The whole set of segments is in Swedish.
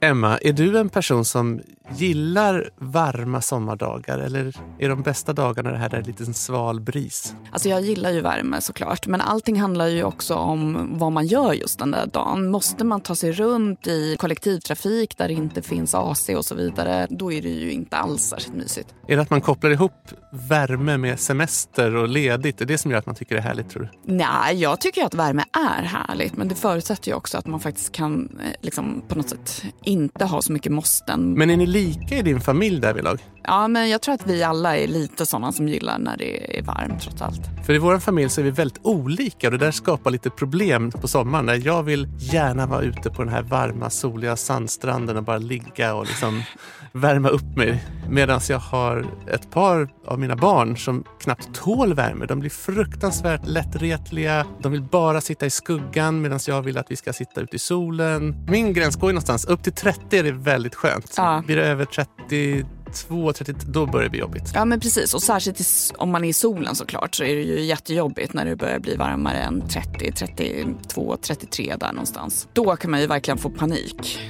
Emma, är du en person som gillar varma sommardagar eller är de bästa dagarna det här där är lite sval bris? Alltså jag gillar ju värme såklart men allting handlar ju också om vad man gör just den där dagen. Måste man ta sig runt i kollektivtrafik där det inte finns AC och så vidare, då är det ju inte alls särskilt mysigt. Är det att man kopplar ihop värme med semester och ledigt? Är det som gör att man tycker det är härligt tror du? Nej, jag tycker att värme är härligt men det förutsätter ju också att man faktiskt kan eh, liksom, på något sätt inte ha så mycket måsten. Men är ni lika i din familj därvidlag? Ja, men jag tror att vi alla är lite sådana som gillar när det är varmt trots allt. För i vår familj så är vi väldigt olika och det där skapar lite problem på sommaren. När jag vill gärna vara ute på den här varma, soliga sandstranden och bara ligga och liksom värma upp mig. Medan jag har ett par av mina barn som knappt tål värme. De blir fruktansvärt lättretliga. De vill bara sitta i skuggan medan jag vill att vi ska sitta ute i solen. Min gräns går ju någonstans. Upp till 30 är det väldigt skönt. Ja. Blir det över 30 2, 30, då börjar det bli jobbigt. Ja men precis och särskilt om man är i solen såklart så är det ju jättejobbigt när det börjar bli varmare än 30, 32, 33 där någonstans. Då kan man ju verkligen få panik.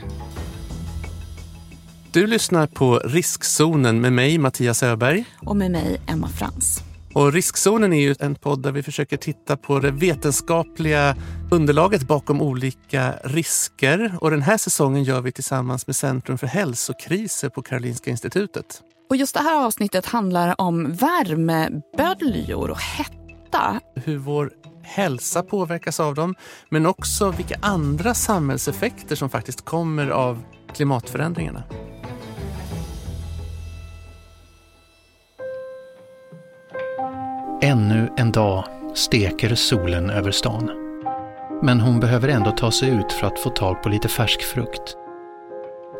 Du lyssnar på Riskzonen med mig, Mattias Öberg. Och med mig, Emma Frans. Och Riskzonen är ju en podd där vi försöker titta på det vetenskapliga underlaget bakom olika risker. Och den här säsongen gör vi tillsammans med Centrum för hälsokriser på Karolinska institutet. Och just det här avsnittet handlar om värmeböljor och hetta. Hur vår hälsa påverkas av dem, men också vilka andra samhällseffekter som faktiskt kommer av klimatförändringarna. Ännu en dag steker solen över stan. Men hon behöver ändå ta sig ut för att få tag på lite färsk frukt.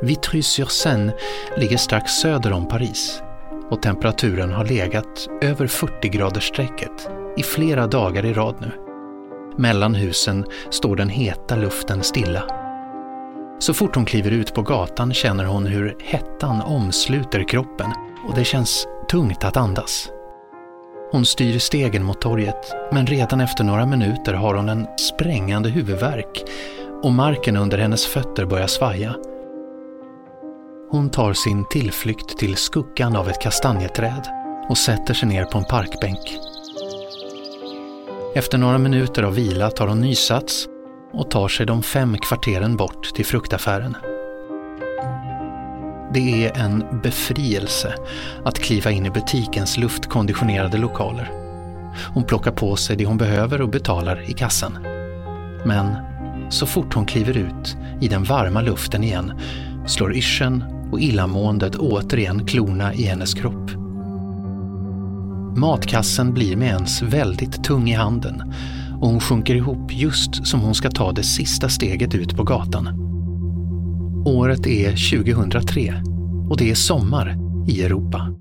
Vitry-sur-Seine ligger strax söder om Paris och temperaturen har legat över 40 grader strecket i flera dagar i rad nu. Mellan husen står den heta luften stilla. Så fort hon kliver ut på gatan känner hon hur hettan omsluter kroppen och det känns tungt att andas. Hon styr stegen mot torget, men redan efter några minuter har hon en sprängande huvudvärk och marken under hennes fötter börjar svaja. Hon tar sin tillflykt till skuggan av ett kastanjeträd och sätter sig ner på en parkbänk. Efter några minuter av vila tar hon nysats och tar sig de fem kvarteren bort till fruktaffären. Det är en befrielse att kliva in i butikens luftkonditionerade lokaler. Hon plockar på sig det hon behöver och betalar i kassan. Men så fort hon kliver ut i den varma luften igen slår yrseln och illamåendet återigen klorna i hennes kropp. Matkassen blir med ens väldigt tung i handen och hon sjunker ihop just som hon ska ta det sista steget ut på gatan. Året är 2003 och det är sommar i Europa.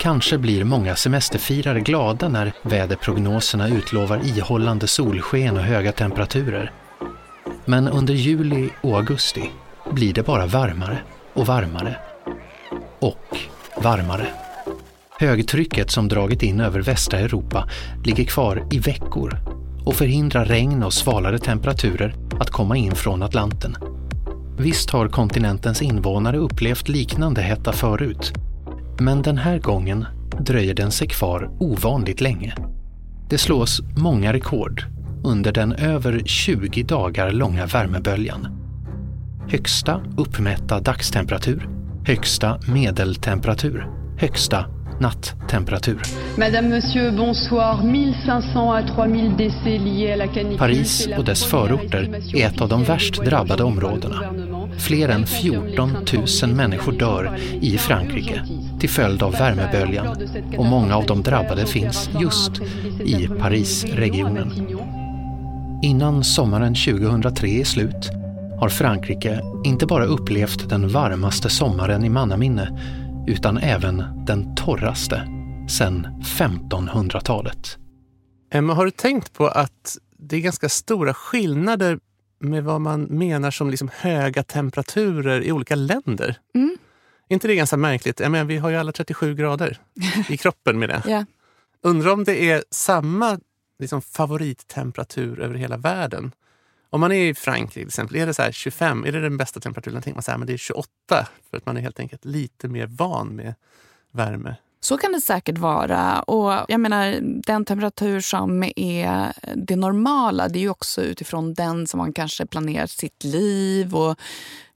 Kanske blir många semesterfirare glada när väderprognoserna utlovar ihållande solsken och höga temperaturer. Men under juli och augusti blir det bara varmare och varmare. Och varmare. Högtrycket som dragit in över västra Europa ligger kvar i veckor och förhindra regn och svalare temperaturer att komma in från Atlanten. Visst har kontinentens invånare upplevt liknande hetta förut, men den här gången dröjer den sig kvar ovanligt länge. Det slås många rekord under den över 20 dagar långa värmeböljan. Högsta uppmätta dagstemperatur, högsta medeltemperatur, högsta nattemperatur. Madame, monsieur, bonsoir. 1500 à 3000 décès liés à la canicule. Paris och dess förorter är ett av de värst drabbade områdena. Fler än 14 000 människor dör i Frankrike till följd av värmeböljan och många av de drabbade finns just i Parisregionen. Innan sommaren 2003 är slut har Frankrike inte bara upplevt den varmaste sommaren i mannaminne utan även den torraste sedan 1500-talet. Emma, har du tänkt på att det är ganska stora skillnader med vad man menar som liksom höga temperaturer i olika länder? Mm. Är inte det ganska märkligt? Jag menar, vi har ju alla 37 grader i kroppen med det. Ja. Undrar om det är samma liksom, favorittemperatur över hela världen? Om man är i Frankrike till exempel, är det så 25, är det den bästa temperaturen? Tänker man så här, men det är 28 för att man är helt enkelt lite mer van med värme. Så kan det säkert vara. Och jag menar, den temperatur som är det normala det är ju också utifrån den som man kanske planerar sitt liv och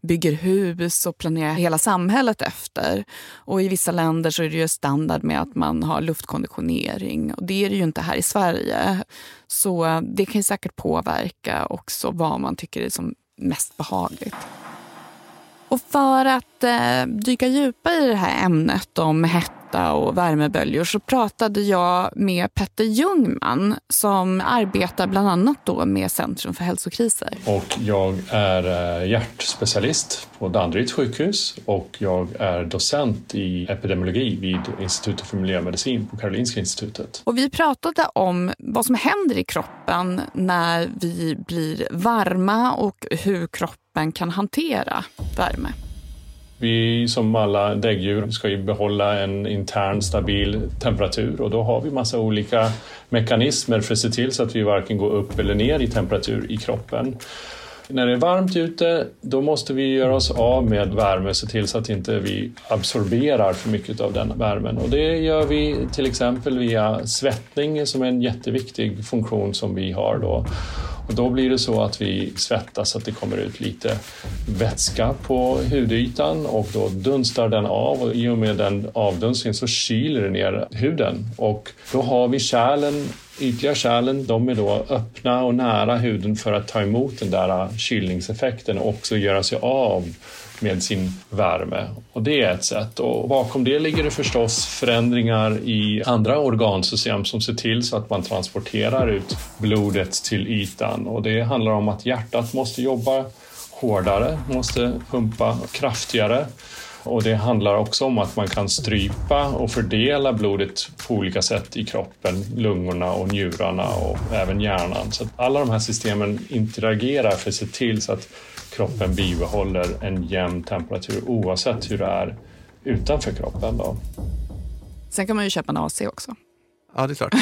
bygger hus och planerar hela samhället efter. Och I vissa länder så är det ju standard med att man har luftkonditionering. Och Det är det ju inte här i Sverige. Så det kan säkert påverka också vad man tycker är som mest behagligt. Och för att eh, dyka djupare i det här ämnet om hetta och värmeböljor så pratade jag med Petter Ljungman som arbetar bland annat då med Centrum för hälsokriser. Och jag är eh, hjärtspecialist på Danderyds sjukhus och jag är docent i epidemiologi vid Institutet för miljömedicin på Karolinska institutet. Och vi pratade om vad som händer i kroppen när vi blir varma och hur kroppen kan hantera värme. Vi som alla däggdjur ska ju behålla en intern stabil temperatur och då har vi massa olika mekanismer för att se till så att vi varken går upp eller ner i temperatur i kroppen. När det är varmt ute, då måste vi göra oss av med värme, se till så att inte vi absorberar för mycket av den värmen. Och det gör vi till exempel via svettning som är en jätteviktig funktion som vi har då. Och då blir det så att vi svettas så att det kommer ut lite vätska på hudytan och då dunstar den av och i och med den avdunstningen så kyler det ner huden. Och då har vi kärlen ytliga kärlen de är då öppna och nära huden för att ta emot den där kylningseffekten och också göra sig av med sin värme. Och det är ett sätt. Och bakom det ligger det förstås förändringar i andra organsystem som ser till så att man transporterar ut blodet till ytan. Och det handlar om att hjärtat måste jobba hårdare, måste pumpa kraftigare. Och det handlar också om att man kan strypa och fördela blodet på olika sätt i kroppen, lungorna och njurarna och även hjärnan. Så alla de här systemen interagerar för att se till så att kroppen bibehåller en jämn temperatur oavsett hur det är utanför kroppen. Då. Sen kan man ju köpa en AC också. Ja, det är klart.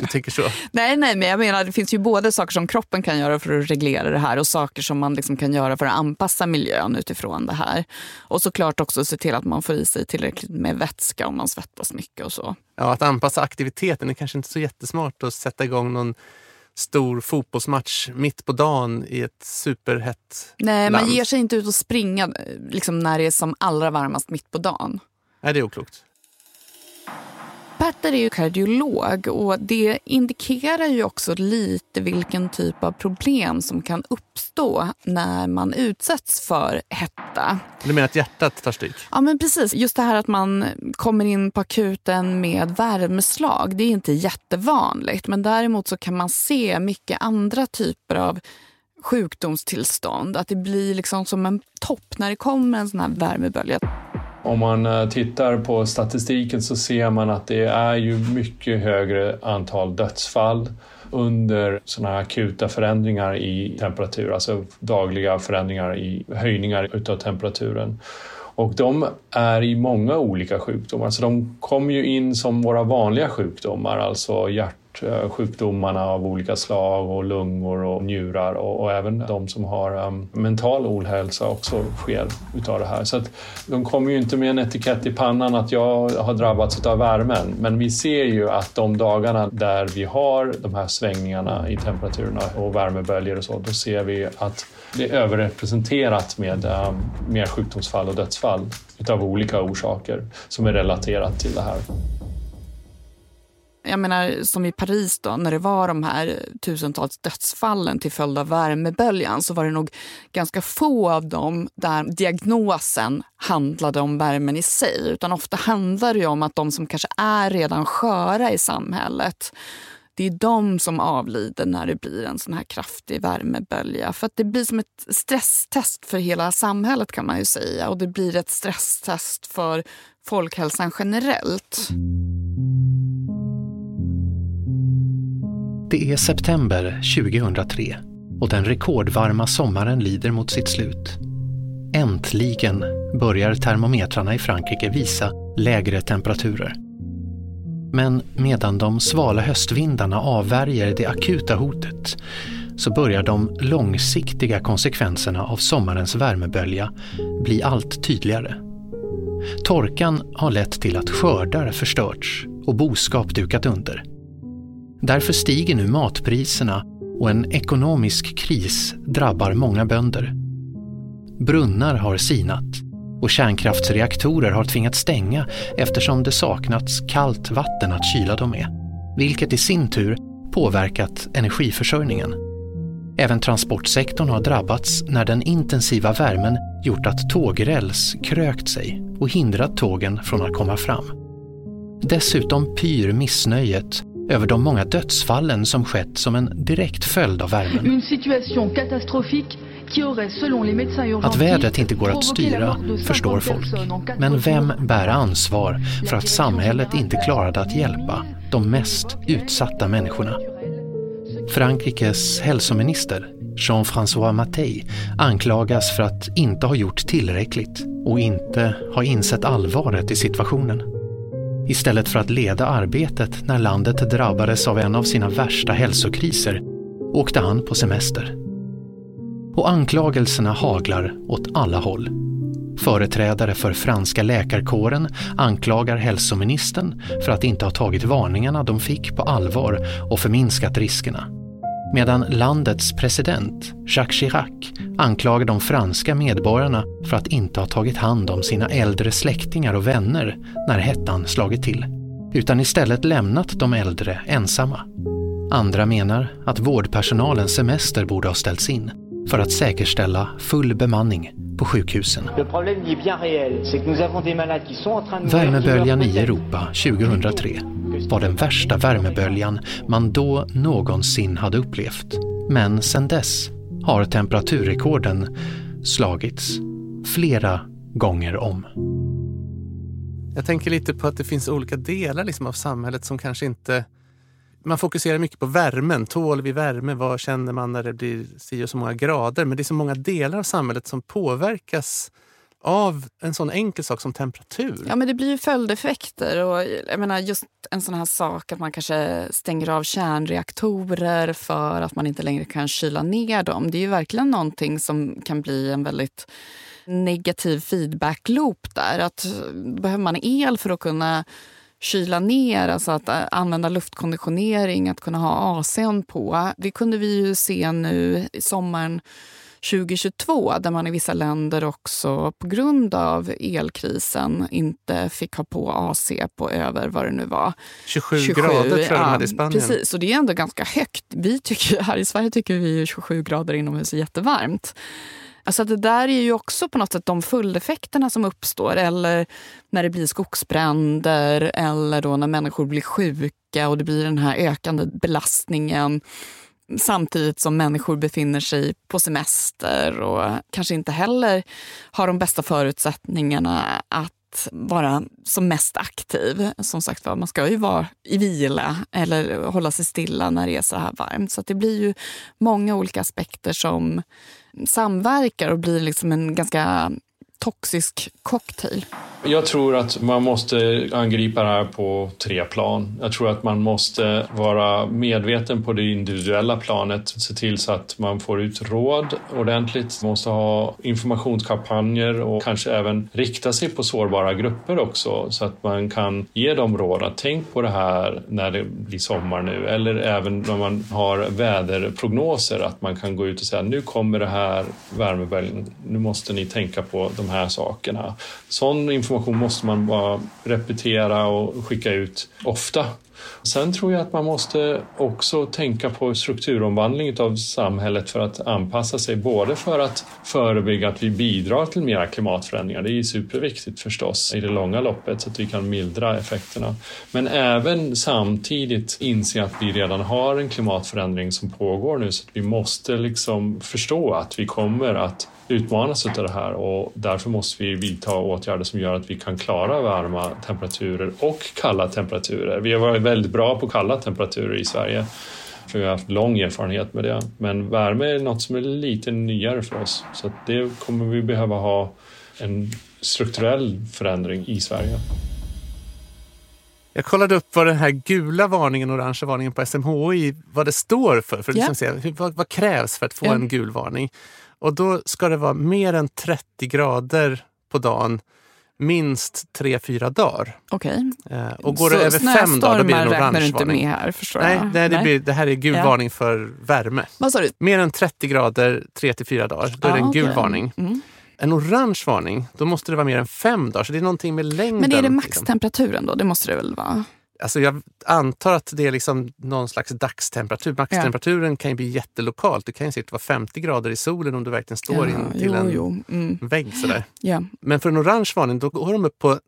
Du tänker så. nej, nej, men jag menar det finns ju både saker som kroppen kan göra för att reglera det här och saker som man liksom kan göra för att anpassa miljön utifrån det här. Och såklart också se till att man får i sig tillräckligt med vätska om man svettas mycket och så. Ja, att anpassa aktiviteten är kanske inte så jättesmart att sätta igång någon stor fotbollsmatch mitt på dagen i ett superhett Nej, land. man ger sig inte ut och springa liksom, när det är som allra varmast mitt på dagen. Nej, det är oklokt. Petter är ju kardiolog och det indikerar ju också lite vilken typ av problem som kan uppstå när man utsätts för hetta. Du menar att hjärtat tar stryk? Ja, men precis. Just det här att man kommer in på akuten med värmeslag, det är inte jättevanligt. Men däremot så kan man se mycket andra typer av sjukdomstillstånd. Att det blir liksom som en topp när det kommer en sån här värmebölja. Om man eh, tittar på statistiken så ser man att det är ju mycket högre antal dödsfall under sådana här akuta förändringar i temperatur, alltså dagliga förändringar i höjningar utav temperaturen. Och de är i många olika sjukdomar, så de kommer ju in som våra vanliga sjukdomar, alltså hjärt Eh, sjukdomarna av olika slag och lungor och njurar och, och även de som har um, mental ohälsa också sker utav det här. Så att de kommer ju inte med en etikett i pannan att jag har drabbats av värmen. Men vi ser ju att de dagarna där vi har de här svängningarna i temperaturerna och värmeböljor och så, då ser vi att det är överrepresenterat med um, mer sjukdomsfall och dödsfall utav olika orsaker som är relaterat till det här. Jag menar som i Paris då, när det var de här tusentals dödsfallen till följd av värmeböljan så var det nog ganska få av dem där diagnosen handlade om värmen i sig. Utan ofta handlar det om att de som kanske är redan sköra i samhället det är de som avlider när det blir en sån här kraftig värmebölja. För att det blir som ett stresstest för hela samhället kan man ju säga. Och det blir ett stresstest för folkhälsan generellt. Det är september 2003 och den rekordvarma sommaren lider mot sitt slut. Äntligen börjar termometrarna i Frankrike visa lägre temperaturer. Men medan de svala höstvindarna avvärjer det akuta hotet så börjar de långsiktiga konsekvenserna av sommarens värmebölja bli allt tydligare. Torkan har lett till att skördar förstörts och boskap dukat under. Därför stiger nu matpriserna och en ekonomisk kris drabbar många bönder. Brunnar har sinat och kärnkraftsreaktorer har tvingats stänga eftersom det saknats kallt vatten att kyla dem med, vilket i sin tur påverkat energiförsörjningen. Även transportsektorn har drabbats när den intensiva värmen gjort att tågräls krökt sig och hindrat tågen från att komma fram. Dessutom pyr missnöjet över de många dödsfallen som skett som en direkt följd av värmen. Att vädret inte går att styra förstår folk. Men vem bär ansvar för att samhället inte klarade att hjälpa de mest utsatta människorna? Frankrikes hälsominister Jean-François Mattei anklagas för att inte ha gjort tillräckligt och inte ha insett allvaret i situationen. Istället för att leda arbetet när landet drabbades av en av sina värsta hälsokriser åkte han på semester. Och anklagelserna haglar åt alla håll. Företrädare för franska läkarkåren anklagar hälsoministern för att inte ha tagit varningarna de fick på allvar och förminskat riskerna. Medan landets president, Jacques Chirac, anklagar de franska medborgarna för att inte ha tagit hand om sina äldre släktingar och vänner när hettan slagit till, utan istället lämnat de äldre ensamma. Andra menar att vårdpersonalens semester borde ha ställts in för att säkerställa full bemanning på sjukhusen. Värmeböljan i Europa 2003 var den värsta värmeböljan man då någonsin hade upplevt. Men sedan dess har temperaturrekorden slagits flera gånger om. Jag tänker lite på att det finns olika delar liksom av samhället som kanske inte man fokuserar mycket på värmen. Tål vi värme? Vad känner man när det blir si och så många grader? Men det är så många delar av samhället som påverkas av en sån enkel sak som temperatur. Ja, men det blir ju följdeffekter. Och jag menar, just en sån här sak att man kanske stänger av kärnreaktorer för att man inte längre kan kyla ner dem. Det är ju verkligen någonting som kan bli en väldigt negativ feedback-loop där. Att behöver man el för att kunna kyla ner, alltså att använda luftkonditionering, att kunna ha AC'n på. Det kunde vi ju se nu i sommaren 2022 där man i vissa länder också på grund av elkrisen inte fick ha på AC på över vad det nu var. 27, 27 grader tror jag ja, de hade i Spanien. Precis, och det är ändå ganska högt. Vi tycker, här i Sverige tycker vi 27 grader inomhus är jättevarmt. Alltså det där är ju också på något sätt de följdeffekterna som uppstår. Eller när det blir skogsbränder eller då när människor blir sjuka och det blir den här ökande belastningen samtidigt som människor befinner sig på semester och kanske inte heller har de bästa förutsättningarna att vara som mest aktiv. Som sagt man ska ju vara i vila eller hålla sig stilla när det är så här varmt. Så det blir ju många olika aspekter som samverkar och blir liksom en ganska toxisk cocktail. Jag tror att man måste angripa det här på tre plan. Jag tror att man måste vara medveten på det individuella planet, se till så att man får ut råd ordentligt. Man måste ha informationskampanjer och kanske även rikta sig på sårbara grupper också så att man kan ge dem råd att tänk på det här när det blir sommar nu eller även när man har väderprognoser att man kan gå ut och säga nu kommer det här värmeböljan, nu måste ni tänka på de här sakerna. Sån information måste man bara repetera och skicka ut ofta. Sen tror jag att man måste också tänka på strukturomvandling av samhället för att anpassa sig, både för att förebygga att vi bidrar till mera klimatförändringar, det är superviktigt förstås i det långa loppet så att vi kan mildra effekterna. Men även samtidigt inse att vi redan har en klimatförändring som pågår nu så att vi måste liksom förstå att vi kommer att utmanas av det här och därför måste vi vidta åtgärder som gör att vi kan klara varma temperaturer och kalla temperaturer. Vi har varit väldigt bra på kalla temperaturer i Sverige för vi har haft lång erfarenhet med det. Men värme är något som är lite nyare för oss så det kommer vi behöva ha en strukturell förändring i Sverige. Jag kollade upp vad den här gula varningen och orangea varningen på SMHI vad det står för. för att Ja. liksom se, vad, vad krävs för att få Ja. en gul varning? Och då ska det vara mer än 30 grader på dagen minst 3-4 dagar. Okej. Eh, och går det Så över fem dagar då blir det en orange du inte varning. med här förstår Nej, jag. nej, det, blir, det här är gul Ja. varning för värme. Vad sa du? Mer än 30 grader 3-4 dagar, då är det en Ja, gul okej. varning. Mm. En orange varning, då måste det vara mer än fem dagar. Så det är någonting med längden. Men är det liksom. maxtemperaturen då? Det måste det väl vara? Alltså jag antar att det är liksom någon slags dagstemperatur. Maxtemperaturen kan ju bli jättelokalt. Det kan ju säkert vara 50 grader i solen om du verkligen står in till jo, en jo. Mm. vägg. Sådär. Ja. Men för en orange varning då går de upp på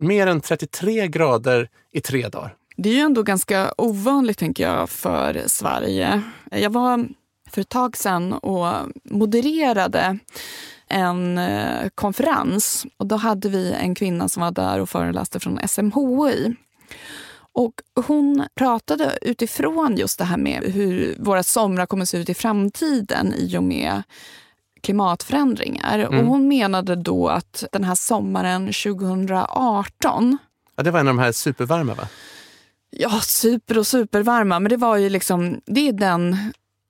mer än 33 grader i tre dagar. Det är ju ändå ganska ovanligt tänker jag för Sverige. Jag var för ett tag sedan och modererade en eh, konferens och då hade vi en kvinna som var där och föreläste från SMHI. Och hon pratade utifrån just det här med hur våra somrar kommer att se ut i framtiden i och med klimatförändringar. Mm. Och hon menade då att den här sommaren 2018 Ja, det var en av de här supervarma va? Ja, super och supervarma. Men det var ju liksom, det är den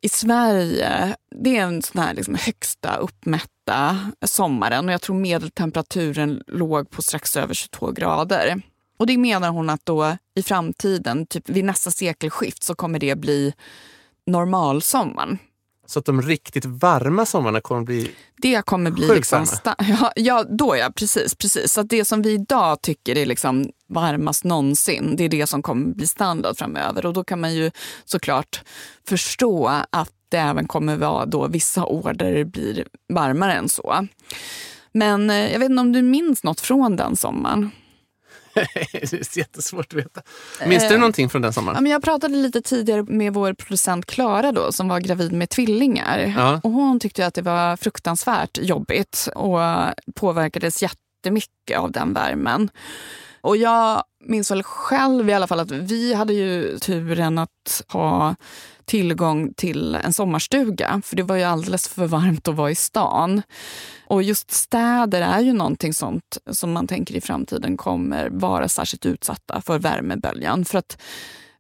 i Sverige, det är en sån här liksom högsta uppmätta sommaren och jag tror medeltemperaturen låg på strax över 22 grader. Och det menar hon att då i framtiden, typ vid nästa sekelskift, så kommer det bli normalsommaren. Så att de riktigt varma sommarna kommer bli... Det kommer bli liksom... ja, ja, då ja, precis. precis. Så att det som vi idag tycker är liksom varmast någonsin, det är det som kommer bli standard framöver. Och då kan man ju såklart förstå att det även kommer vara då vissa år där det blir varmare än så. Men eh, jag vet inte om du minns något från den sommaren? det är jättesvårt att veta. Minns du Eh, någonting från den Ja, sommaren? men jag pratade lite tidigare med vår producent Klara då, som var gravid med tvillingar. Ja. Och hon tyckte att det var fruktansvärt jobbigt och påverkades jättemycket av den värmen. Och jag minns väl själv i alla fall att vi hade ju turen att ha tillgång till en sommarstuga. För det var ju alldeles för varmt att vara i stan. Och just städer är ju någonting sånt som man tänker i framtiden kommer vara särskilt utsatta för värmeböljan. För att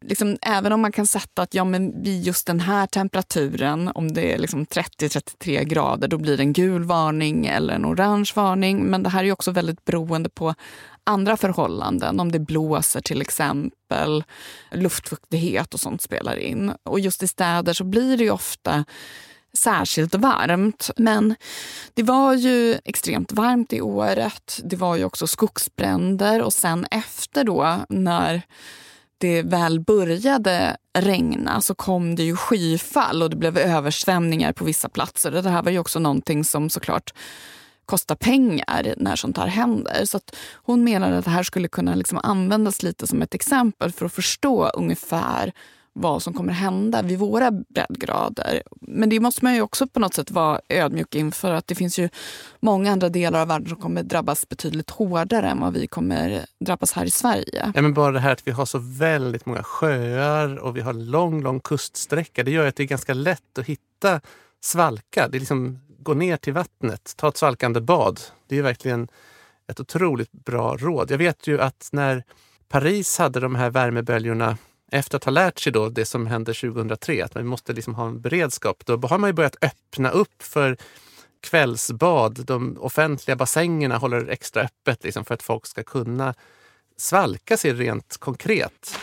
liksom, även om man kan sätta att ja, men vid just den här temperaturen, om det är liksom 30-33 grader, då blir det en gul varning eller en orange varning. Men det här är också väldigt beroende på andra förhållanden. Om det blåser till exempel, luftfuktighet och sånt spelar in. Och just i städer så blir det ju ofta särskilt varmt. Men det var ju extremt varmt i året. Det var ju också skogsbränder och sen efter då när det väl började regna så kom det ju skyfall och det blev översvämningar på vissa platser. Det här var ju också någonting som såklart kostar pengar när sånt här händer. Så att hon menade att det här skulle kunna liksom användas lite som ett exempel för att förstå ungefär vad som kommer hända vid våra breddgrader. Men det måste man ju också på något sätt vara ödmjuk inför att det finns ju många andra delar av världen som kommer drabbas betydligt hårdare än vad vi kommer drabbas här i Sverige. Ja, men bara det här att vi har så väldigt många sjöar och vi har lång, lång kuststräcka. Det gör att det är ganska lätt att hitta svalka. Det är liksom gå ner till vattnet, ta ett svalkande bad. Det är verkligen ett otroligt bra råd. Jag vet ju att när Paris hade de här värmeböljorna efter att ha lärt sig då det som hände 2003, att man måste liksom ha en beredskap, då har man ju börjat öppna upp för kvällsbad. De offentliga bassängerna håller extra öppet liksom för att folk ska kunna svalka sig rent konkret.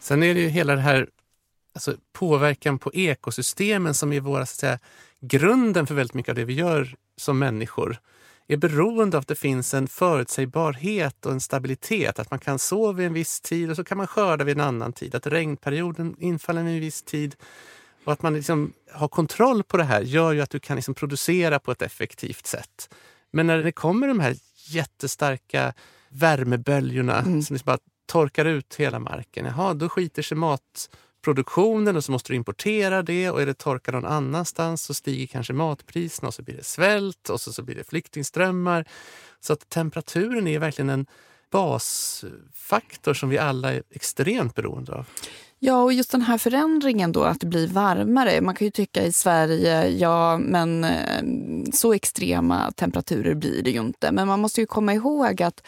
Sen är det ju hela det här alltså påverkan på ekosystemen som är våra, så att säga, grunden för väldigt mycket av det vi gör som människor är beroende av att det finns en förutsägbarhet och en stabilitet. Att man kan så vid en viss tid och så kan man skörda vid en annan tid. Att regnperioden infaller vid en viss tid. Och att man liksom har kontroll på det här gör ju att du kan liksom producera på ett effektivt sätt. Men när det kommer de här jättestarka värmeböljorna som liksom bara torkar ut hela marken. Jaha, då skiter sig produktionen, och så måste du importera det och är det torka någon annanstans så stiger kanske matpriserna och så blir det svält och så, så blir det flyktingströmmar. Så att temperaturen är verkligen en basfaktor som vi alla är extremt beroende av. Ja, och just den här förändringen då, att det blir varmare. Man kan ju tycka i Sverige, ja men eh, så extrema temperaturer blir det ju inte. Men man måste ju komma ihåg att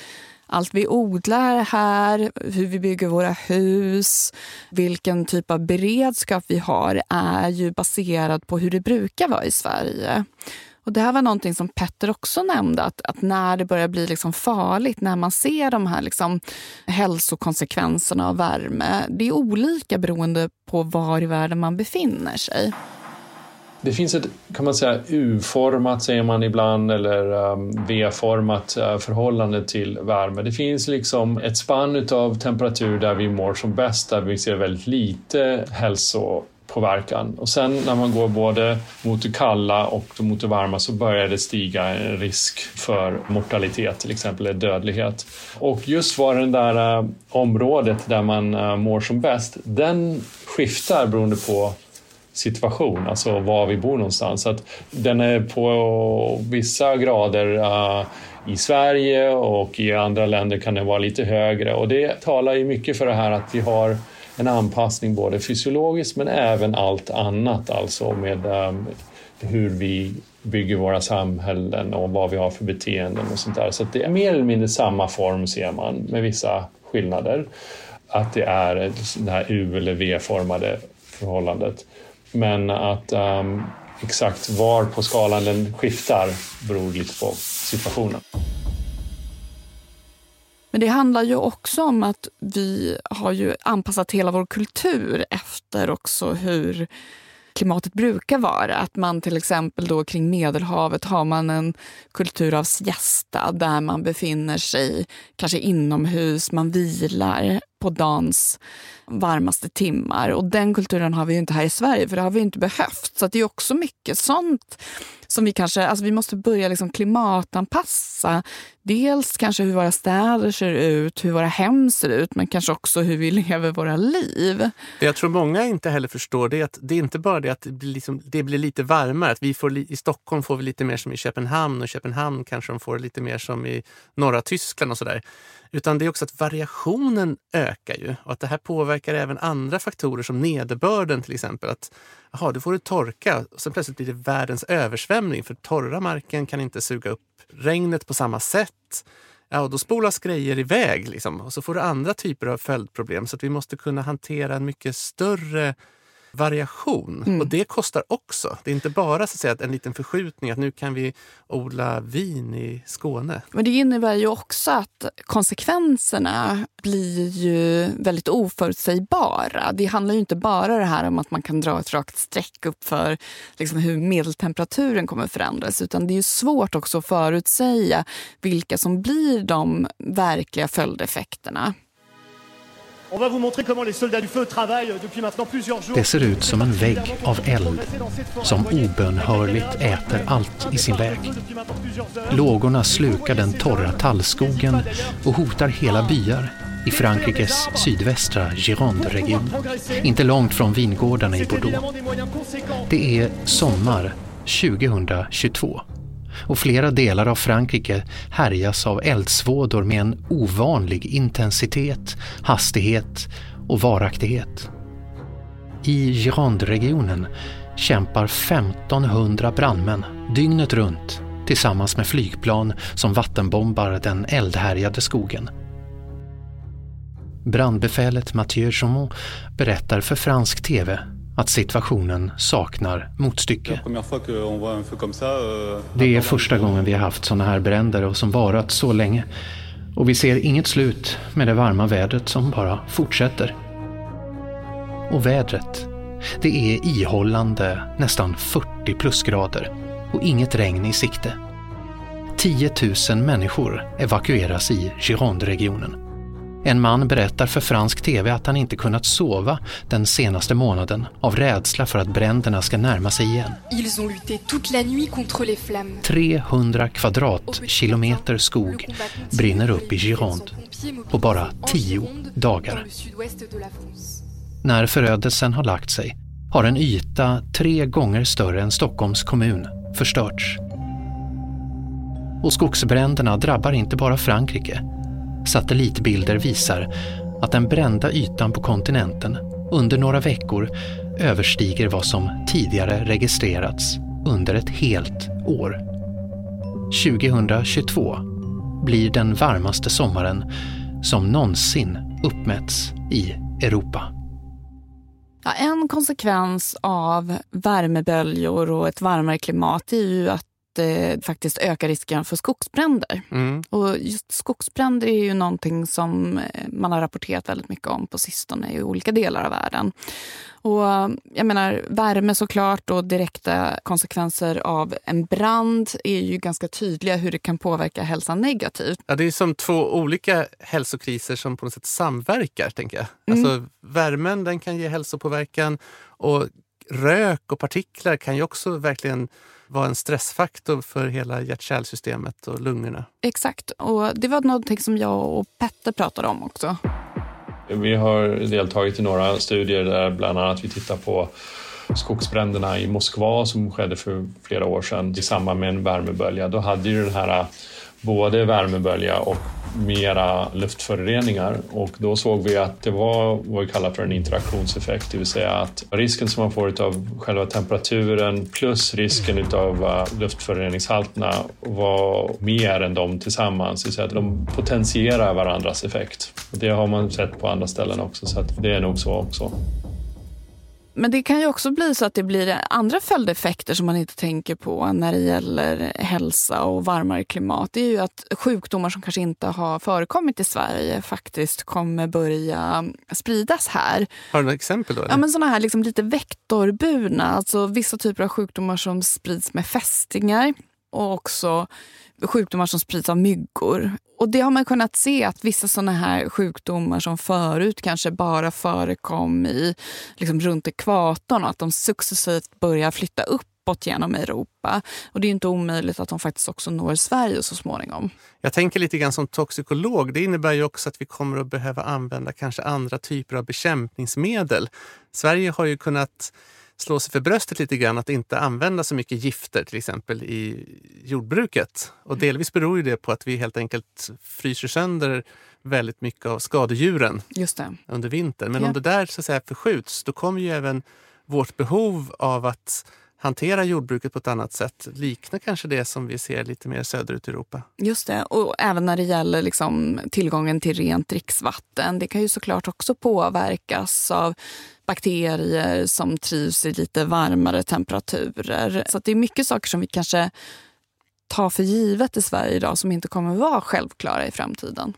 allt vi odlar här, hur vi bygger våra hus, vilken typ av beredskap vi har är ju baserad på hur det brukar vara i Sverige. Och Det här var någonting som Petter också nämnde, att, att när det börjar bli liksom farligt, när man ser de här liksom hälsokonsekvenserna av värme, det är olika beroende på var i världen man befinner sig. Det finns ett, kan man säga, U-format säger man ibland eller um, V-format uh, förhållande till värme. Det finns liksom ett spann av temperatur där vi mår som bäst, där vi ser väldigt lite hälsopåverkan. Och sen när man går både mot det kalla och mot det varma så börjar det stiga en risk för mortalitet, till exempel dödlighet. Och just var det där uh, området där man uh, mår som bäst, den skiftar beroende på situation, alltså var vi bor någonstans. Så att den är på vissa grader uh, i Sverige och i andra länder kan den vara lite högre och det talar ju mycket för det här att vi har en anpassning både fysiologiskt men även allt annat, alltså med um, hur vi bygger våra samhällen och vad vi har för beteenden och sånt där. Så det är mer eller mindre samma form ser man med vissa skillnader. Att det är det här U eller V-formade förhållandet. Men att um, exakt var på skalan den skiftar beror lite på situationen. Men det handlar ju också om att vi har ju anpassat hela vår kultur efter också hur klimatet brukar vara. Att man till exempel då kring Medelhavet har man en kultur av siesta där man befinner sig kanske inomhus, man vilar på dagens varmaste timmar. Och den kulturen har vi ju inte här i Sverige, för det har vi inte behövt. Så det är också mycket sånt som vi kanske, alltså vi måste börja liksom klimatanpassa. Dels kanske hur våra städer ser ut, hur våra hem ser ut, men kanske också hur vi lever våra liv. Det jag tror många inte heller förstår det är att det är inte bara det att det blir, liksom, det blir lite varmare. Att vi får, I Stockholm får vi lite mer som i Köpenhamn och Köpenhamn kanske de får lite mer som i norra Tyskland och sådär. Utan det är också att variationen ökar ju och att det här påverkar även andra faktorer som nederbörden till exempel. Att Jaha, då får det torka och sen plötsligt blir det världens översvämning för torra marken kan inte suga upp regnet på samma sätt. Ja, och då spolas grejer iväg liksom. och så får du andra typer av följdproblem så att vi måste kunna hantera en mycket större variation. Mm. Och det kostar också. Det är inte bara så att säga, en liten förskjutning att nu kan vi odla vin i Skåne. Men det innebär ju också att konsekvenserna blir ju väldigt oförutsägbara. Det handlar ju inte bara det här om att man kan dra ett rakt streck upp för liksom hur medeltemperaturen kommer förändras utan det är ju svårt också att förutsäga vilka som blir de verkliga följdeffekterna. Det ser ut som en vägg av eld som obönhörligt äter allt i sin väg. Lågorna slukar den torra tallskogen och hotar hela byar i Frankrikes sydvästra Gironde-region, inte långt från vingårdarna i Bordeaux. Det är sommar 2022 och flera delar av Frankrike härjas av eldsvådor med en ovanlig intensitet, hastighet och varaktighet. I Gironde-regionen kämpar 1500 brandmän dygnet runt tillsammans med flygplan som vattenbombar den eldhärjade skogen. Brandbefälet Mathieu Chaumont berättar för fransk TV att situationen saknar motstycke. Det är första gången vi har haft sådana här bränder och som varat så länge. Och vi ser inget slut med det varma vädret som bara fortsätter. Och vädret, det är ihållande nästan 40 plusgrader och inget regn i sikte. 10 000 människor evakueras i Gironde-regionen. En man berättar för fransk TV att han inte kunnat sova den senaste månaden av rädsla för att bränderna ska närma sig igen. 300 kvadratkilometer skog brinner upp i Gironde på bara tio dagar. När förödelsen har lagt sig har en yta tre gånger större än Stockholms kommun förstörts. Och skogsbränderna drabbar inte bara Frankrike Satellitbilder visar att den brända ytan på kontinenten under några veckor överstiger vad som tidigare registrerats under ett helt år. 2022 blir den varmaste sommaren som någonsin uppmätts i Europa. Ja, en konsekvens av värmeböljor och ett varmare klimat är ju att det faktiskt ökar risken för skogsbränder. Mm. Och just skogsbränder är ju någonting som eh, man har rapporterat väldigt mycket om på sistone i olika delar av världen. Och jag menar, värme såklart och direkta konsekvenser av en brand är ju ganska tydliga hur det kan påverka hälsan negativt. Ja, det är som två olika hälsokriser som på något sätt samverkar. tänker jag. Mm. Alltså, värmen den kan ge hälsopåverkan och rök och partiklar kan ju också verkligen vara en stressfaktor för hela hjärt-kärlsystemet och lungorna. Exakt. Och det var någonting som jag och Petter pratade om också. Vi har deltagit i några studier där bland annat vi tittar på skogsbränderna i Moskva som skedde för flera år sedan i samband med en värmebölja. Då hade ju den här både värmebölja och mera luftföroreningar och då såg vi att det var vad vi kallar för en interaktionseffekt, det vill säga att risken som man får av själva temperaturen plus risken av eh, luftföroreningshalterna var mer än de tillsammans, det vill säga att de potentierar varandras effekt. Det har man sett på andra ställen också, så att det är nog så också. Men det kan ju också bli så att det blir andra följdeffekter som man inte tänker på när det gäller hälsa och varmare klimat. Det är ju att sjukdomar som kanske inte har förekommit i Sverige faktiskt kommer börja spridas här. Har du några exempel? då? Eller? Ja, men såna här liksom lite vektorburna, alltså vissa typer av sjukdomar som sprids med fästingar och också sjukdomar som sprids av myggor. Och det har man kunnat se att vissa såna här sjukdomar som förut kanske bara förekom i, liksom runt ekvatorn och att de successivt börjar flytta uppåt genom Europa. Och det är inte omöjligt att de faktiskt också når Sverige så småningom. Jag tänker lite grann som toxikolog. Det innebär ju också att vi kommer att behöva använda kanske andra typer av bekämpningsmedel. Sverige har ju kunnat slå sig för bröstet lite grann att inte använda så mycket gifter till exempel i jordbruket. Och delvis beror ju det på att vi helt enkelt fryser sönder väldigt mycket av skadedjuren under vintern. Men Ja. om det där så att säga förskjuts då kommer ju även vårt behov av att hantera jordbruket på ett annat sätt likna kanske det som vi ser lite mer söderut i Europa. Just det. Och även när det gäller liksom tillgången till rent dricksvatten. Det kan ju såklart också påverkas av bakterier som trivs i lite varmare temperaturer. Så att det är mycket saker som vi kanske tar för givet i Sverige idag som inte kommer vara självklara i framtiden.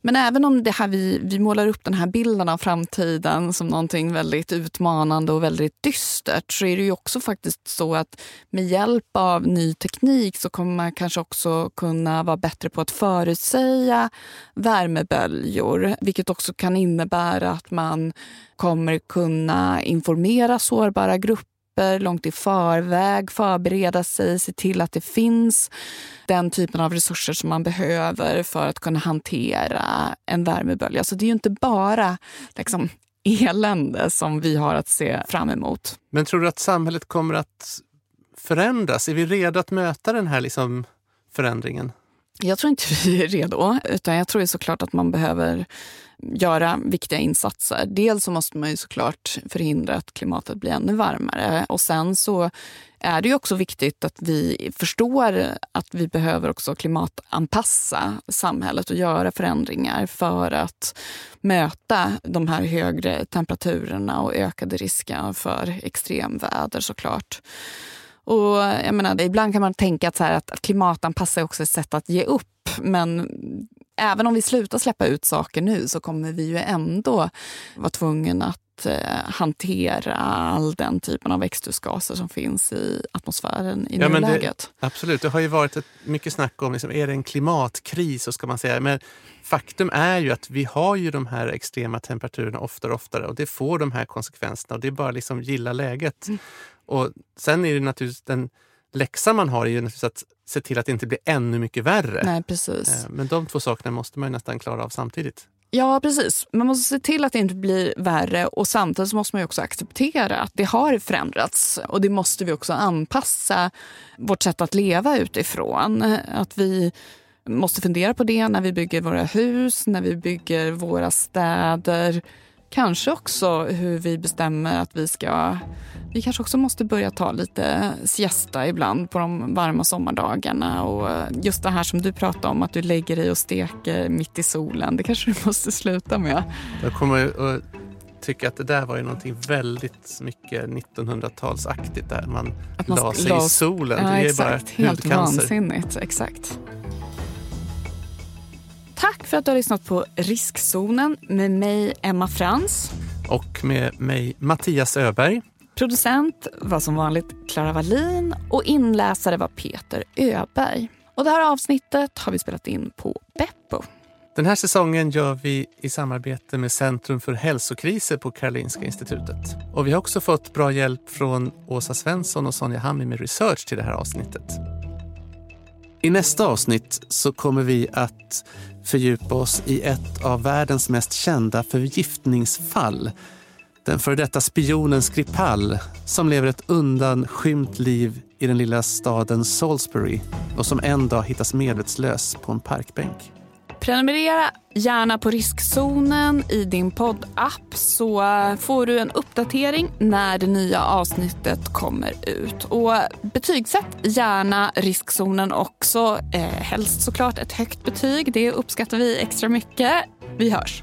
Men även om det här vi, vi målar upp den här bilden av framtiden som någonting väldigt utmanande och väldigt dystert så är det ju också faktiskt så att med hjälp av ny teknik så kommer man kanske också kunna vara bättre på att förutsäga värmeböljor vilket också kan innebära att man kommer kunna informera sårbara grupper långt i förväg, förbereda sig, se till att det finns den typen av resurser som man behöver för att kunna hantera en värmebölja. Så det är ju inte bara liksom, elände som vi har att se fram emot. Men tror du att samhället kommer att förändras? Är vi redo att möta den här liksom förändringen? Jag tror inte vi är redo, utan jag tror ju såklart att man behöver göra viktiga insatser. Dels så måste man ju såklart förhindra att klimatet blir ännu varmare och sen så är det ju också viktigt att vi förstår att vi behöver också klimatanpassa samhället och göra förändringar för att möta de här högre temperaturerna och ökade risken för extremväder såklart. Och jag menar, ibland kan man tänka att, så att, att klimatanpassa är också ett sätt att ge upp. Men även om vi slutar släppa ut saker nu så kommer vi ju ändå vara tvungna att eh, hantera all den typen av växthusgaser som finns i atmosfären i Ja, nuläget. Absolut, det har ju varit ett mycket snack om, liksom, är det en klimatkris? Så ska man säga. Men faktum är ju att vi har ju de här extrema temperaturerna oftare och oftare och det får de här konsekvenserna och det är bara liksom gilla läget. Mm. Och sen är det naturligtvis den läxa man har är ju naturligtvis att se till att det inte blir ännu mycket värre. Nej, precis. Eh, Men de två sakerna måste man ju nästan klara av samtidigt. Ja, precis. Man måste se till att det inte blir värre och samtidigt måste man ju också acceptera att det har förändrats och det måste vi också anpassa vårt sätt att leva utifrån. Att vi måste fundera på det när vi bygger våra hus, när vi bygger våra städer, Kanske också hur vi bestämmer att vi ska... Vi kanske också måste börja ta lite siesta ibland på de varma sommardagarna. Och just det här som du pratade om, att du lägger dig och steker mitt i solen. Det kanske du måste sluta med. Jag kommer att tycka att det där var ju någonting väldigt mycket 1900-talsaktigt där man, man la sig i solen. Ja, det är exakt. bara Helt vansinnigt. Exakt. Tack för att du har lyssnat på Riskzonen med mig, Emma Frans. Och med mig, Mattias Öberg. Producent var som vanligt Klara Wallin och inläsare var Peter Öberg. Och det här avsnittet har vi spelat in på Beppo. Den här säsongen gör vi i samarbete med Centrum för hälsokriser på Karolinska institutet. Och vi har också fått bra hjälp från Åsa Svensson och Sonja Hammi med research till det här avsnittet. I nästa avsnitt så kommer vi att fördjupa oss i ett av världens mest kända förgiftningsfall. Den före detta spionen Skripal som lever ett undanskymt liv i den lilla staden Salisbury och som en dag hittas medvetslös på en parkbänk. Prenumerera gärna på riskzonen i din poddapp så får du en uppdatering när det nya avsnittet kommer ut. Och betygsätt gärna riskzonen också. Eh, helst såklart ett högt betyg. Det uppskattar vi extra mycket. Vi hörs.